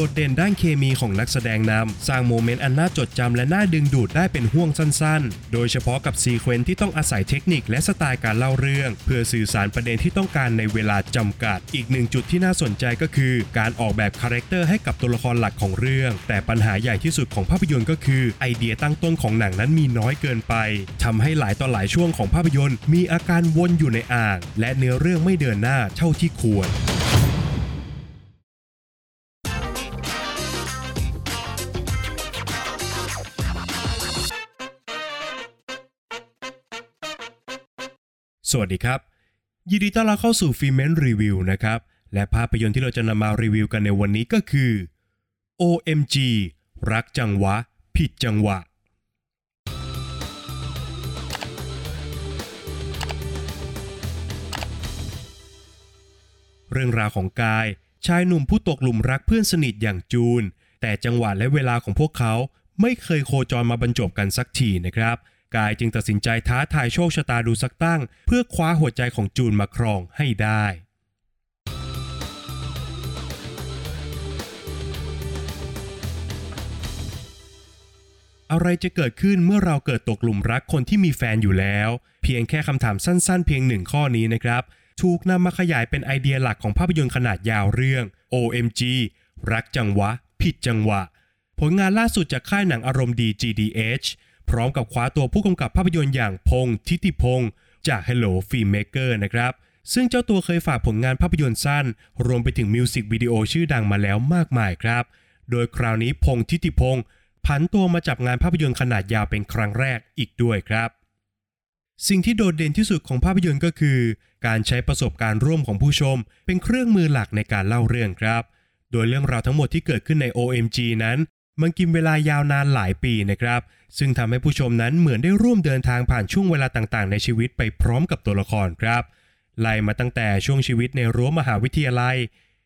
โดดเด่นด้านเคมีของนักแสดงนำสร้าง moment อันน่าจดจำและน่าดึงดูดได้เป็นห้วงสั้นๆ โดยเฉพาะกับ sequence ที่ต้องอาศัยเทคนิคและสไตล์การเล่าเรื่อง เพื่อสื่อสารประเด็นที่ต้องการในเวลาจำกัด อีกหนึ่งจุดที่น่าสนใจก็คือการออกแบบ character ให้กับตัวละครหลักของเรื่อง แต่ปัญหาใหญ่ที่สุดของภาพยนตร์ก็คือไอเดียตั้งต้นของหนังนั้นมีน้อยเกินไปทำให้หลายต่อหลายช่วงของภาพยนตร์ มีอาการวนอยู่ในอ่าง และเนื้อเรื่องไม่เดินหน้าเท่าที่ควร สวัสดีครับ ยินดีต้อนรับเข้าสู่ฟิเมนรีวิวนะครับ และภาพยนตร์ที่เราจะนำมารีวิวกันในวันนี้ก็คือ OMG รักจังหวะ ผิดจังหวะ เรื่องราวของกาย ชายหนุ่มผู้ตกหลุมรักเพื่อนสนิทอย่างจูน แต่จังหวะและเวลาของพวกเขาไม่เคยโคจรมาบรรจบกันสักทีนะครับ กายจึงตัดสินใจท้าทายโชคชะตาดูสักตั้ง เพื่อคว้าหัวใจของจูนมาครองให้ได้อะไรจะเกิดขึ้นเมื่อเราเกิดตกหลุมรักคนที่มีแฟนอยู่แล้ว เพียงแค่คำถามสั้นๆ เพียงหนึ่งข้อนี้นะครับ ถูกนำมาขยายเป็นไอเดียหลักของภาพยนตร์ขนาดยาวเรื่อง OMG รักจังหวะ ผิดจังหวะ ผลงานล่าสุดจากค่ายหนังอารมณ์ดี GDH พร้อมกับคว้าตัวผู้กำกับภาพยนตร์อย่างพงษ์ทิติพงษ์จาก Hello Filmmaker นะครับ ซึ่งเจ้าตัวเคยฝากผลงานภาพยนตร์สั้น รวมไปถึงมิวสิกวิดีโอชื่อดังมาแล้วมากมายครับ โดยคราวนี้พงษ์ทิติพงษ์ผันตัวมาจับงานภาพยนตร์ขนาดยาวเป็นครั้งแรกอีกด้วยครับ สิ่งที่โดดเด่นที่สุดของภาพยนตร์ก็คือ การใช้ประสบการณ์ร่วมของผู้ชม เป็นเครื่องมือหลักในการเล่าเรื่องครับ โดยเรื่องราวทั้งหมดที่เกิดขึ้นใน OMG นั้น มันกินเวลายาวนานหลายปีนะครับ ซึ่งทำให้ผู้ชมนั้นเหมือนได้ร่วมเดินทางผ่านช่วงเวลาต่างๆ ในชีวิตไปพร้อมกับตัวละครครับไล่มาตั้งแต่ช่วงชีวิตในรั้วมหาวิทยาลัย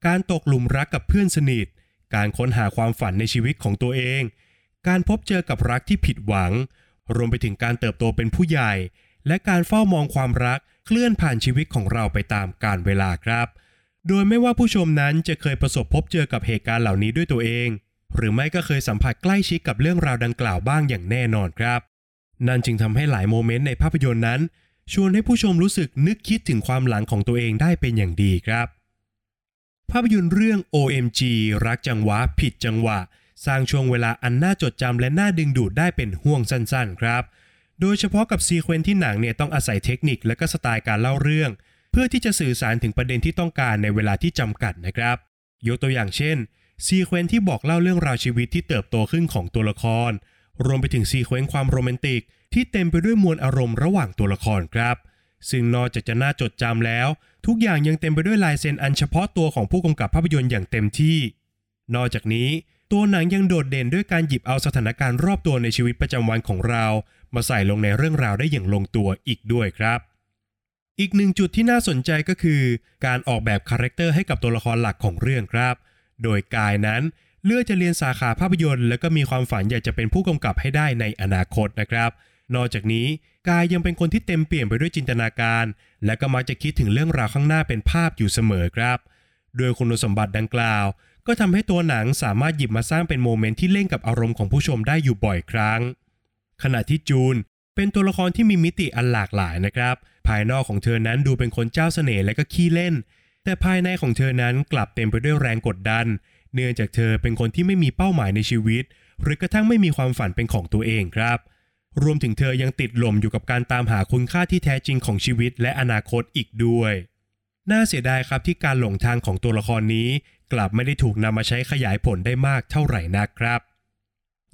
การตกหลุมรักกับเพื่อนสนิท การค้นหาความฝันในชีวิตของตัวเอง การพบเจอกับรักที่ผิดหวัง รวมไปถึงการเติบโตเป็นผู้ใหญ่ และการเฝ้ามองความรักเคลื่อนผ่านชีวิตของเราไปตามกาลเวลาครับ โดยไม่ว่าผู้ชมนั้นจะเคยประสบพบเจอกับเหตุการณ์เหล่านี้ด้วยตัวเอง หรือไม่ก็เคยสัมผัสใกล้ชิดกับเรื่องราวดังกล่าวบ้างอย่างแน่นอนครับ นั่นจึงทำให้หลายโมเมนต์ในภาพยนตร์นั้น ชวนให้ผู้ชมรู้สึกนึกคิดถึงความหลังของตัวเองได้เป็นอย่างดีครับ ภาพยนตร์เรื่อง OMG รักจังหวะผิดจังหวะ สร้างช่วงเวลาอันน่าจดจำและน่าดึงดูดได้เป็นห่วงสั้นๆ ครับ โดยเฉพาะกับซีเควนที่หนังเนี่ยต้องอาศัยเทคนิคและก็สไตล์การเล่าเรื่อง เพื่อที่จะสื่อสารถึงประเด็นที่ต้องการในเวลาที่จำกัดนะครับ ยกตัวอย่างเช่น ซีเควนที่บอกเล่าเรื่องราวชีวิตที่เติบโตขึ้นของตัวละคร รวมไปถึงซีเควนความโรแมนติก ที่เต็มไปด้วยมวลอารมณ์ระหว่างตัวละครครับ ซึ่งนอกจากจะน่าจดจำแล้ว ทุกอย่างยังเต็มไปด้วยลายเซ็นอันเฉพาะตัวของผู้กำกับภาพยนตร์อย่างเต็มที่ นอกจากนี้ ตัวหนังยังโดดเด่นด้วยการหยิบเอาสถานการณ์รอบตัวในชีวิตประจำวันของเรา มาใส่ลงในเรื่องราวได้อย่างลงตัวอีกด้วยครับอีกหนึ่งจุดที่น่าสนใจก็คือ การออกแบบ character ให้กับตัวละครหลักของเรื่องครับ โดยกายนั้นเลือกจะเรียนสาขาภาพยนตร์ แล้วก็มีความฝันอยากจะเป็นผู้กำกับให้ได้ในอนาคตนะครับ นอกจากนี้กายยังเป็นคนที่เต็มเปี่ยมไปด้วยจินตนาการ และก็มักจะคิดถึงเรื่องราวข้างหน้าเป็นภาพอยู่เสมอครับ โดยคุณสมบัติดังกล่าว ก็ทำให้ตัวหนังสามารถหยิบมาสร้างเป็น moment ที่เล่นกับอารมณ์ของผู้ชมได้อยู่บ่อยครั้ง ขณะที่จูนเป็นตัวละครที่มีมิติอันหลากหลายนะครับ ภายนอกของเธอนั้นดูเป็นคนเจ้าเสน่ห์และก็ขี้เล่น แต่ภายในของเธอนั้นกลับเต็มไปด้วยแรงกดดัน เนื่องจากเธอเป็นคนที่ไม่มีเป้าหมายในชีวิต หรือกระทั่งไม่มีความฝันเป็นของตัวเองครับ รวมถึงเธอยังติดหล่มอยู่กับการตามหาคุณค่าที่แท้จริงของชีวิตและอนาคตอีกด้วย น่าเสียดายครับที่การหลงทางของตัวละครนี้ กลับไม่ได้ถูกนำมาใช้ขยายผลได้มากเท่าไหร่นักครับ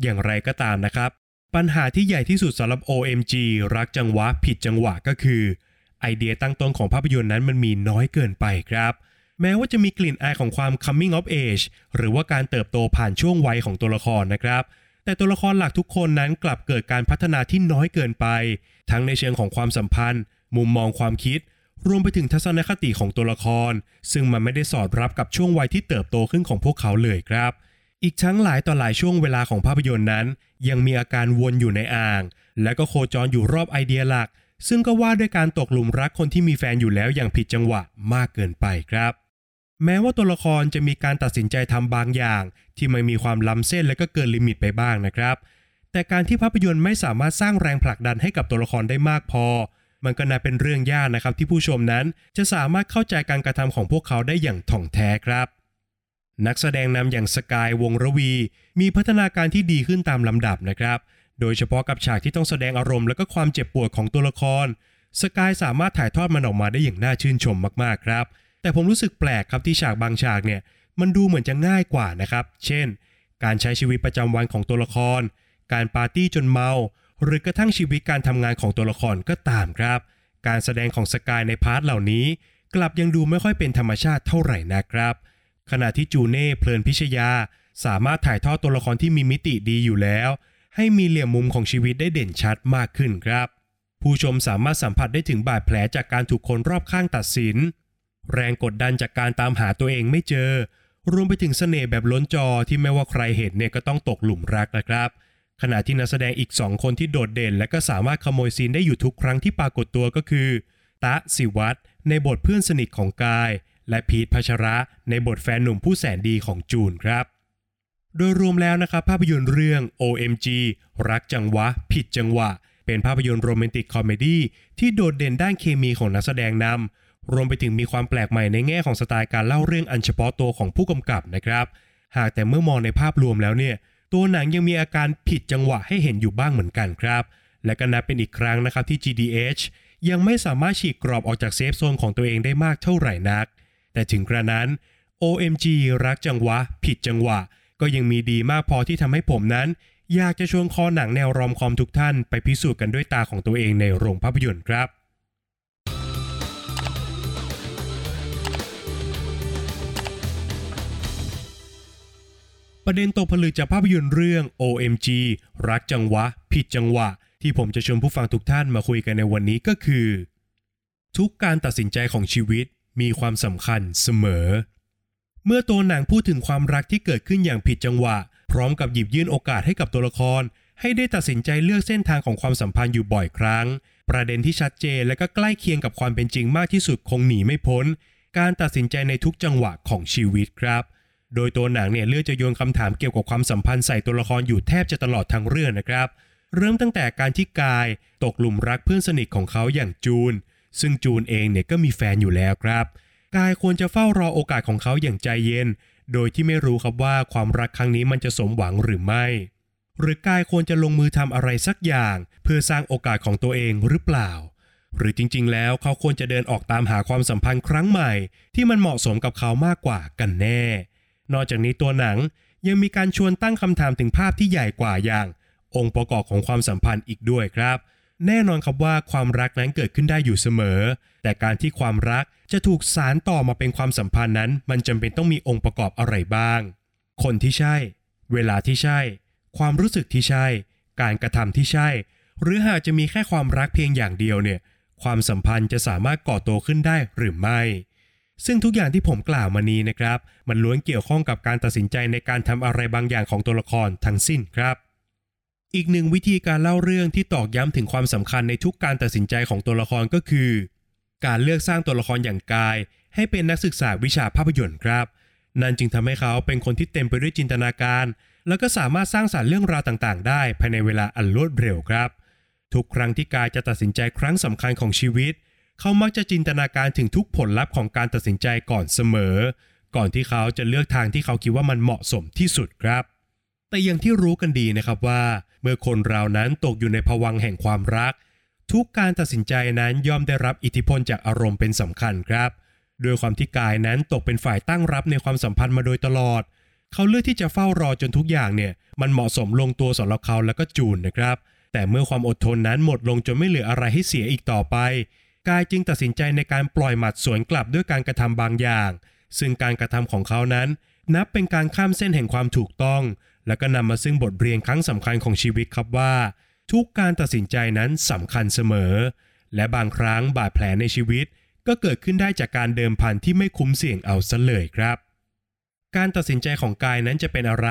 อย่างไรก็ตามนะครับ ปัญหาที่ใหญ่ที่สุดสำหรับ OMG รักจังหวะผิดจังหวะก็คือ ไอเดียตั้งต้นของภาพยนตร์นั้นมันมีน้อยเกินไปครับ แม้ว่าจะมีกลิ่นอายของความ coming of age หรือว่าการเติบโตผ่านช่วงวัยของตัวละครนะครับ แต่ตัวละครหลักทุกคนนั้นกลับเกิดการพัฒนาที่น้อยเกินไป ทั้งในเชิงของความสัมพันธ์ มุมมองความคิด รวมไปถึงทัศนคติของตัวละคร ซึ่งมันไม่ได้สอดรับกับช่วงวัยที่เติบโตขึ้นของพวกเขาเลยครับอีกทั้งหลายต่อหลายช่วงเวลาของภาพยนตร์นั้น ยังมีอาการวนอยู่ในอ่าง และก็โคจรอยู่รอบไอเดียหลัก ซึ่งก็ว่าด้วยการตกหลุมรักคนที่มีแฟนอยู่แล้วอย่างผิดจังหวะมากเกินไปครับ แม้ว่าตัวละครจะมีการตัดสินใจทำบางอย่าง ที่มันมีความล้ำเส้นและก็เกิน limit ไปบ้างนะครับ แต่การที่ภาพยนตร์ไม่สามารถสร้างแรงผลักดันให้กับตัวละครได้มากพอ มันก็น่าเป็นเรื่องยากนะครับที่ผู้ชมนั้นจะสามารถเข้าใจการกระทำของพวกเขาได้อย่างถ่องแท้ครับนักแสดงนำอย่างสกายวงศ์รวี มีพัฒนาการที่ดีขึ้นตามลำดับนะครับ โดยเฉพาะกับฉากที่ต้องแสดงอารมณ์และก็ความเจ็บปวดของตัวละคร สกายสามารถถ่ายทอดมันออกมาได้อย่างน่าชื่นชมมากๆครับ แต่ผมรู้สึกแปลกครับที่ฉากบางฉากเนี่ยมันดูเหมือนจะง่ายกว่านะครับ เช่น การใช้ชีวิตประจำวันของตัวละคร การปาร์ตี้จนเมา หรือกระทั่งชีวิตการทำงานของตัวละครก็ตามครับ การแสดงของสกายใน part เหล่านี้ กลับยังดูไม่ค่อยเป็นธรรมชาติเท่าไหร่นะครับ ขณะที่จูเน่เพลินพิชยา สามารถถ่ายทอดตัวละครที่มีมิติดีอยู่แล้ว ให้มีเหลี่ยมมุมของชีวิตได้เด่นชัดมากขึ้นครับ ผู้ชมสามารถสัมผัสได้ถึงบาดแผลจากการถูกคนรอบข้างตัดสิน แรงกดดันจากการตามหาตัวเองไม่เจอ รวมไปถึงเสน่ห์แบบล้นจอที่ไม่ว่าใครเห็นเนี่ยก็ต้องตกหลุมรักนะครับ ขณะที่นักแสดงอีก 2 คนที่โดดเด่น และก็สามารถขโมยซีนได้อยู่ทุกครั้งที่ปรากฏตัวก็คือ ตะสิวัตรในบทเพื่อนสนิทของกาย และพีทพัชระ ในบทแฟนหนุ่มผู้แสนดีของจูนครับ โดยรวมแล้วนะครับภาพยนตร์เรื่อง OMG รักจังหวะ ผิดจังหวะ เป็นภาพยนตร์ romantic comedy ที่โดดเด่นด้านเคมีของนักแสดงนำรวมไปถึงมีความแปลกใหม่ในแง่ของสไตล์การเล่าเรื่องอันเฉพาะตัวของผู้กำกับนะครับ หากแต่เมื่อมองในภาพรวมแล้วเนี่ย ตัวหนังยังมีอาการผิดจังหวะให้เห็นอยู่บ้างเหมือนกันครับ และก็นับเป็นอีกครั้งนะครับที่ GDH ยังไม่สามารถฉีกกรอบออกจากเซฟโซนของตัวเองได้มากเท่าไหร่นัก แต่ถึงกระนั้น OMG รักจังหวะ ผิดจังหวะ ก็ยังมีดีมากพอที่ทำให้ผมนั้น อยากจะชวนคอหนังแนวรอมคอมทุกท่านไปพิสูจน์กันด้วยตาของตัวเองในโรงภาพยนตร์ครับประเด็นตกผลึกจากภาพยนตร์เรื่อง OMG รักจังหวะ ผิดจังหวะ ที่ผมจะชวนผู้ฟังทุกท่านมาคุยกันในวันนี้ก็คือ ทุกการตัดสินใจของชีวิตมีความสำคัญเสมอ เมื่อตัวหนังพูดถึงความรักที่เกิดขึ้นอย่างผิดจังหวะ พร้อมกับหยิบยื่นโอกาสให้กับตัวละคร ให้ได้ตัดสินใจเลือกเส้นทางของความสัมพันธ์อยู่บ่อยครั้ง ประเด็นที่ชัดเจนและก็ใกล้เคียงกับความเป็นจริงมากที่สุดคงหนีไม่พ้น การตัดสินใจในทุกจังหวะของชีวิตครับ โดยตัวหนังเนี่ยเลือกจะโยนคำถามเกี่ยวกับความสัมพันธ์ใส่ตัวละครอยู่แทบจะตลอดทั้งเรื่องนะครับ เริ่มตั้งแต่การที่กาย ตกหลุมรักเพื่อนสนิทของเขาอย่างจูน ซึ่งจูนเองเนี่ยก็มีแฟนอยู่แล้วครับ กายควรจะเฝ้ารอโอกาสของเขาอย่างใจเย็น โดยที่ไม่รู้ครับว่าความรักครั้งนี้มันจะสมหวังหรือไม่ หรือกายควรจะลงมือทำอะไรสักอย่าง เพื่อสร้างโอกาสของตัวเองหรือเปล่า หรือจริงๆ แล้วเขาควรจะเดินออกตามหาความสัมพันธ์ครั้งใหม่ ที่มันเหมาะสมกับเขามากกว่ากันแน่ นอกจากนี้ตัวหนังยังมีการชวนตั้งคำถามถึงภาพที่ใหญ่กว่าอย่าง องค์ประกอบของความสัมพันธ์อีกด้วยครับ แน่นอนครับว่าความรักนั้นเกิดขึ้นได้อยู่เสมอ แต่การที่ความรักจะถูกสารต่อมาเป็นความสัมพันธ์นั้น มันจำเป็นต้องมีองค์ประกอบอะไรบ้าง คนที่ใช่ เวลาที่ใช่ ความรู้สึกที่ใช่ การกระทำที่ใช่ หรือหากจะมีแค่ความรักเพียงอย่างเดียวเนี่ย ความสัมพันธ์จะสามารถก่อตัวขึ้นได้หรือไม่ ซึ่งทุกอย่างที่ผมกล่าวมานี้นะครับ มันล้วนเกี่ยวข้องกับการตัดสินใจในการทำอะไรบางอย่างของตัวละครทั้งสิ้นครับ อีกหนึ่งวิธีการเล่าเรื่องที่ตอกย้ำถึงความสำคัญในทุกการตัดสินใจของตัวละครก็คือ การเลือกสร้างตัวละครอย่างกาย ให้เป็นนักศึกษาวิชาภาพยนตร์ครับ นั่นจึงทำให้เขาเป็นคนที่เต็มไปด้วยจินตนาการ แล้วก็สามารถสร้างสารรค์เรื่องราวต่างๆ ได้ภายในเวลาอันรวดเร็วครับ ทุกครั้งที่กายจะตัดสินใจครั้งสำคัญของชีวิต เขามักจะจินตนาการถึงทุกผลลัพธ์ของการตัดสินใจก่อนเสมอ ก่อนที่เขาจะเลือกทางที่เขาคิดว่ามันเหมาะสมที่สุดครับ แต่อย่างที่รู้กันดีนะครับว่า เมื่อคนเรานั้นตกอยู่ในภวังแห่งความรัก ทุกการตัดสินใจนั้นย่อมได้รับอิทธิพลจากอารมณ์เป็นสำคัญครับด้วยความที่กายนั้นตกเป็นฝ่ายตั้งรับในความสัมพันธ์มาโดยตลอด เขาเลือกที่จะเฝ้ารอจนทุกอย่างเนี่ย มันเหมาะสมลงตัวสำหรับเขาแล้วก็จูนนะครับ แต่เมื่อความอดทนนั้นหมดลงจนไม่เหลืออะไรให้เสียอีกต่อไป กายจึงตัดสินใจในการปล่อยหมัดสวนกลับด้วยการกระทำบางอย่าง ซึ่งการกระทำของเขานั้น นับเป็นการข้ามเส้นแห่งความถูกต้อง และก็นำมาซึ่งบทเรียนครั้งสำคัญของชีวิตครับว่า ทุกการตัดสินใจนั้นสำคัญเสมอ และบางครั้งบาดแผลในชีวิต ก็เกิดขึ้นได้จากการเดิมพันที่ไม่คุ้มเสี่ยงเอาซะเลยครับ การตัดสินใจของกายนั้นจะเป็นอะไร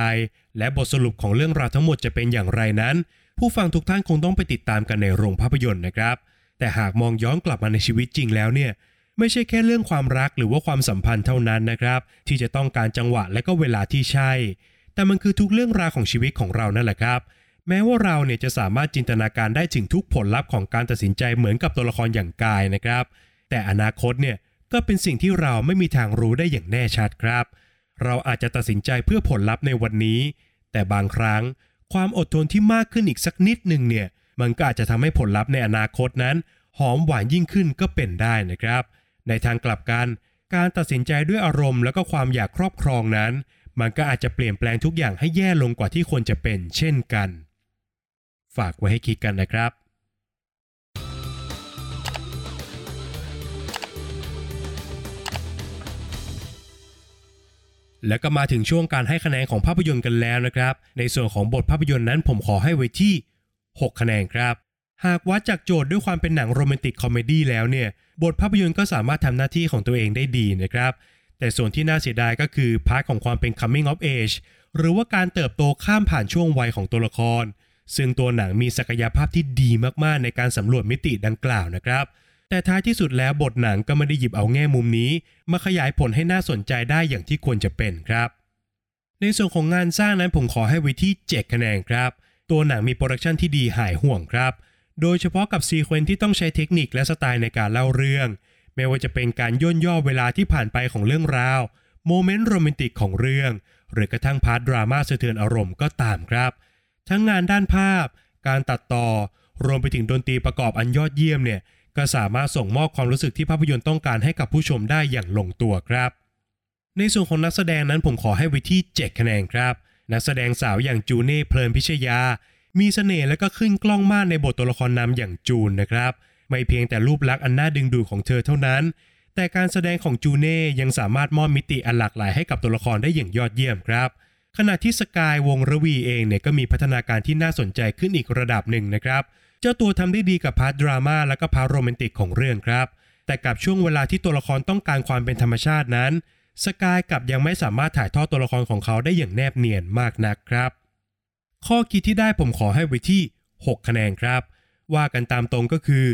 และบทสรุปของเรื่องราวทั้งหมดจะเป็นอย่างไรนั้น ผู้ฟังทุกท่านคงต้องไปติดตามกันในโรงภาพยนตร์นะครับ แต่หากมองย้อนกลับมาในชีวิตจริงแล้วเนี่ยไม่ใช่แค่เรื่องความรักหรือว่าความสัมพันธ์เท่านั้นนะครับ ที่จะต้องการจังหวะและก็เวลาที่ใช่ แต่มันคือทุกเรื่องราวของชีวิตของเรานั่นแหละครับ แม้ว่าเราเนี่ยจะสามารถจินตนาการได้ถึงทุกผลลัพธ์ของการตัดสินใจเหมือนกับตัวละครอย่างกายนะครับ แต่อนาคตเนี่ยก็เป็นสิ่งที่เราไม่มีทางรู้ได้อย่างแน่ชัดครับ เราอาจจะตัดสินใจเพื่อผลลัพธ์ในวันนี้ แต่บางครั้ง ความอดทนที่มากขึ้นอีกสักนิดหนึ่งเนี่ย มันก็อาจจะทำให้ผลลัพธ์ในอนาคตนั้น หอมหวานยิ่งขึ้นก็เป็นได้นะครับ ในทางกลับกัน การตัดสินใจด้วยอารมณ์ แล้วก็ความอยากครอบครองนั้น มันก็อาจจะเปลี่ยนแปลงทุกอย่างให้แย่ลงกว่าที่ควรจะเป็นเช่นกัน ฝากไว้ให้คิดกันนะครับ แล้วก็มาถึงช่วงการให้คะแนนของภาพยนตร์กันแล้วนะครับ ในส่วนของบทภาพยนตร์นั้นผมขอให้ไว้ที่ 6 คะแนนครับหากวัดจากโจทย์ด้วยความเป็นหนัง romantic comedy แล้วเนี่ย บทภาพยนตร์ก็สามารถทำหน้าที่ของตัวเองได้ดีนะครับ แต่ส่วนที่น่าเสียดายก็คือ part ของความเป็น coming of age หรือว่าการเติบโตข้ามผ่านช่วงวัยของตัวละคร ซึ่งตัวหนังมีศักยภาพที่ดีมากๆ ในการสำรวจมิติดังกล่าวนะครับ แต่ท้ายที่สุดแล้วบทหนังก็ไม่ได้หยิบเอาแง่มุมนี้ มาขยายผลให้น่าสนใจได้อย่างที่ควรจะเป็นครับ ในส่วนของงานสร้างนั้นผมขอให้ไว้ที่ 7 คะแนนครับ ตัวหนังมี production ที่ดีหายห่วงครับ โดยเฉพาะกับ sequence ที่ต้องใช้เทคนิคและสไตล์ในการเล่าเรื่อง ไม่ว่าจะเป็นการย่นย่อเวลาที่ผ่านไปของเรื่องราว moment โรแมนติกของเรื่อง หรือกระทั่ง part ดราม่าสะเทือนอารมณ์ก็ตามครับ ทั้งงานด้านภาพ การตัดต่อ รวมไปถึงดนตรีประกอบอันยอดเยี่ยมเนี่ย ก็สามารถส่งมอบความรู้สึกที่ภาพยนตร์ต้องการให้กับผู้ชมได้อย่างลงตัวครับ ในส่วนของนักแสดงนั้นผมขอให้ไว้ที่ 7 คะแนนครับ นักแสดงสาวอย่างจูเน่เพลินพิชยา มีเสน่ห์และก็ขึ้นกล้องมากในบทตัวละครนำอย่างจูนนะครับ ไม่เพียงแต่รูปลักษณ์อันน่าดึงดูดของเธอเท่านั้น แต่การแสดงของจูเน่ยังสามารถมอบมิติอันหลากหลายให้กับตัวละครได้อย่างยอดเยี่ยมครับ ขณะที่สกายวงระวีเองเนี่ยก็มีพัฒนาการที่น่าสนใจขึ้นอีกระดับหนึ่งนะครับ เจ้าตัวทำได้ดีกับ part ดราม่าและก็ part โรแมนติกของเรื่องครับ แต่กับช่วงเวลาที่ตัวละครต้องการความเป็นธรรมชาตินั้นสกายกับยังไม่สามารถถ่ายทอดตัวละครของเขาได้อย่างแนบเนียนมากนักครับ ข้อคิดที่ได้ผมขอให้ไว้ที่ 6 คะแนนครับ ว่ากันตามตรงก็คือ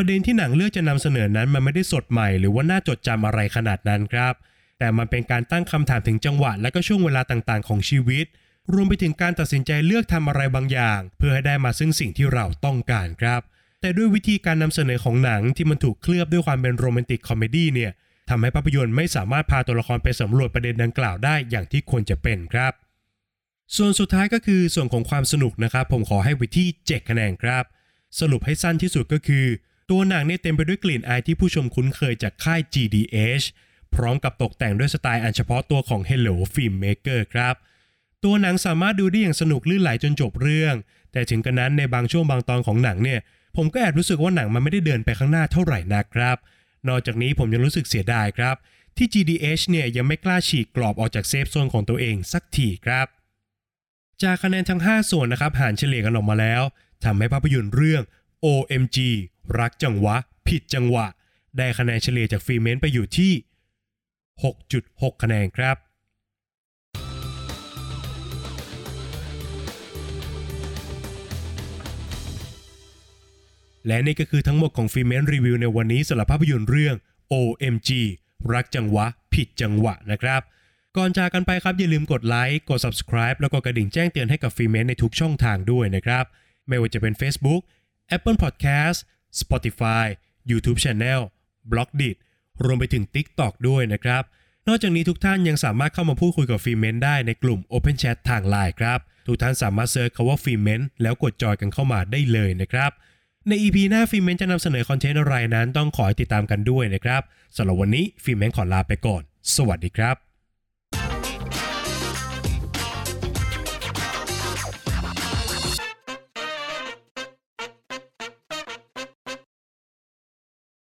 ประเด็นที่หนังเลือกจะนำเสนอนั้นมันไม่ได้สดใหม่ หรือว่าน่าจดจำอะไรขนาดนั้นครับ แต่มันเป็นการตั้งคำถามถึงจังหวะและก็ช่วงเวลาต่างๆ ของชีวิต รวมไปถึงการตัดสินใจเลือกทำอะไรบางอย่าง เพื่อให้ได้มาซึ่งสิ่งที่เราต้องการครับ แต่ด้วยวิธีการนำเสนอของหนังที่มันถูกเคลือบด้วยความเป็น romantic comedy เนี่ยทำให้ภาพยนตร์ไม่สามารถพาตัวละครไปสำรวจประเด็นดังกล่าวได้อย่างที่ควรจะเป็นครับ ส่วนสุดท้ายก็คือส่วนของความสนุกนะครับ ผมขอให้ไว้ที่7คะแนนครับ สรุปให้สั้นที่สุดก็คือ ตัวหนังเนี่ยเต็มไปด้วยกลิ่นอายที่ผู้ชมคุ้นเคยจากค่าย GDH พร้อมกับตกแต่งด้วยสไตล์อันเฉพาะตัวของ Hello Filmmaker ครับ ตัวหนังสามารถดูได้อย่างสนุกลื่นไหลจนจบเรื่อง แต่ถึงกระนั้นในบางช่วงบางตอนของหนังเนี่ย ผมก็แอบรู้สึกว่าหนังมันไม่ได้เดินไปข้างหน้าเท่าไหร่นะครับ นอกจากนี้ผมยังรู้สึกเสียดายครับ ที่ GDH เนี่ยยังไม่กล้าฉีกกรอบออกจาก safe zone ของตัวเองสักทีครับ จากคะแนนทั้ง 5 ส่วนนะครับหารเฉลี่ยกันออกมาแล้วทำให้ภาพยนตร์เรื่อง OMG รักจังหวะ ผิดจังหวะ ได้คะแนนเฉลี่ยจากฟรีเมนต์ไปอยู่ที่ 6.6 คะแนนครับ และนี่ก็คือทั้งหมดของฟิเมนรีวิวในวันนี้สำหรับภาพยนตร์เรื่อง OMG รักจังหวะ ผิดจังหวะนะครับก่อนจากกันไปครับอย่าลืมกดไลค์ กด subscribe แล้วก็กระดิ่งแจ้งเตือนให้กับฟิเมนในทุกช่องทางด้วยนะครับ ไม่ว่าจะเป็น Facebook Apple Podcast Spotify YouTube Channel b l o g d i t รวมไปถึง TikTok ด้วยนะครับ นอกจากนี้ทุกท่านยังสามารถเข้ามาพูดคุยกับฟิเมนได้ในกลุ่ม Open Chat ทางไลน์ครับ ทุกท่านสามารถ search คำว่าฟิเมนแล้วกดจอยกันเข้ามาได้เลยนะครับใน EP หน้าฟิเมนจะนำเสนอคอนเทนต์อะไรนั้นต้องขอติดตามกันด้วยนะครับสำหรับวันนี้ฟิเมนขอลาไปก่อน สวัสดีครับ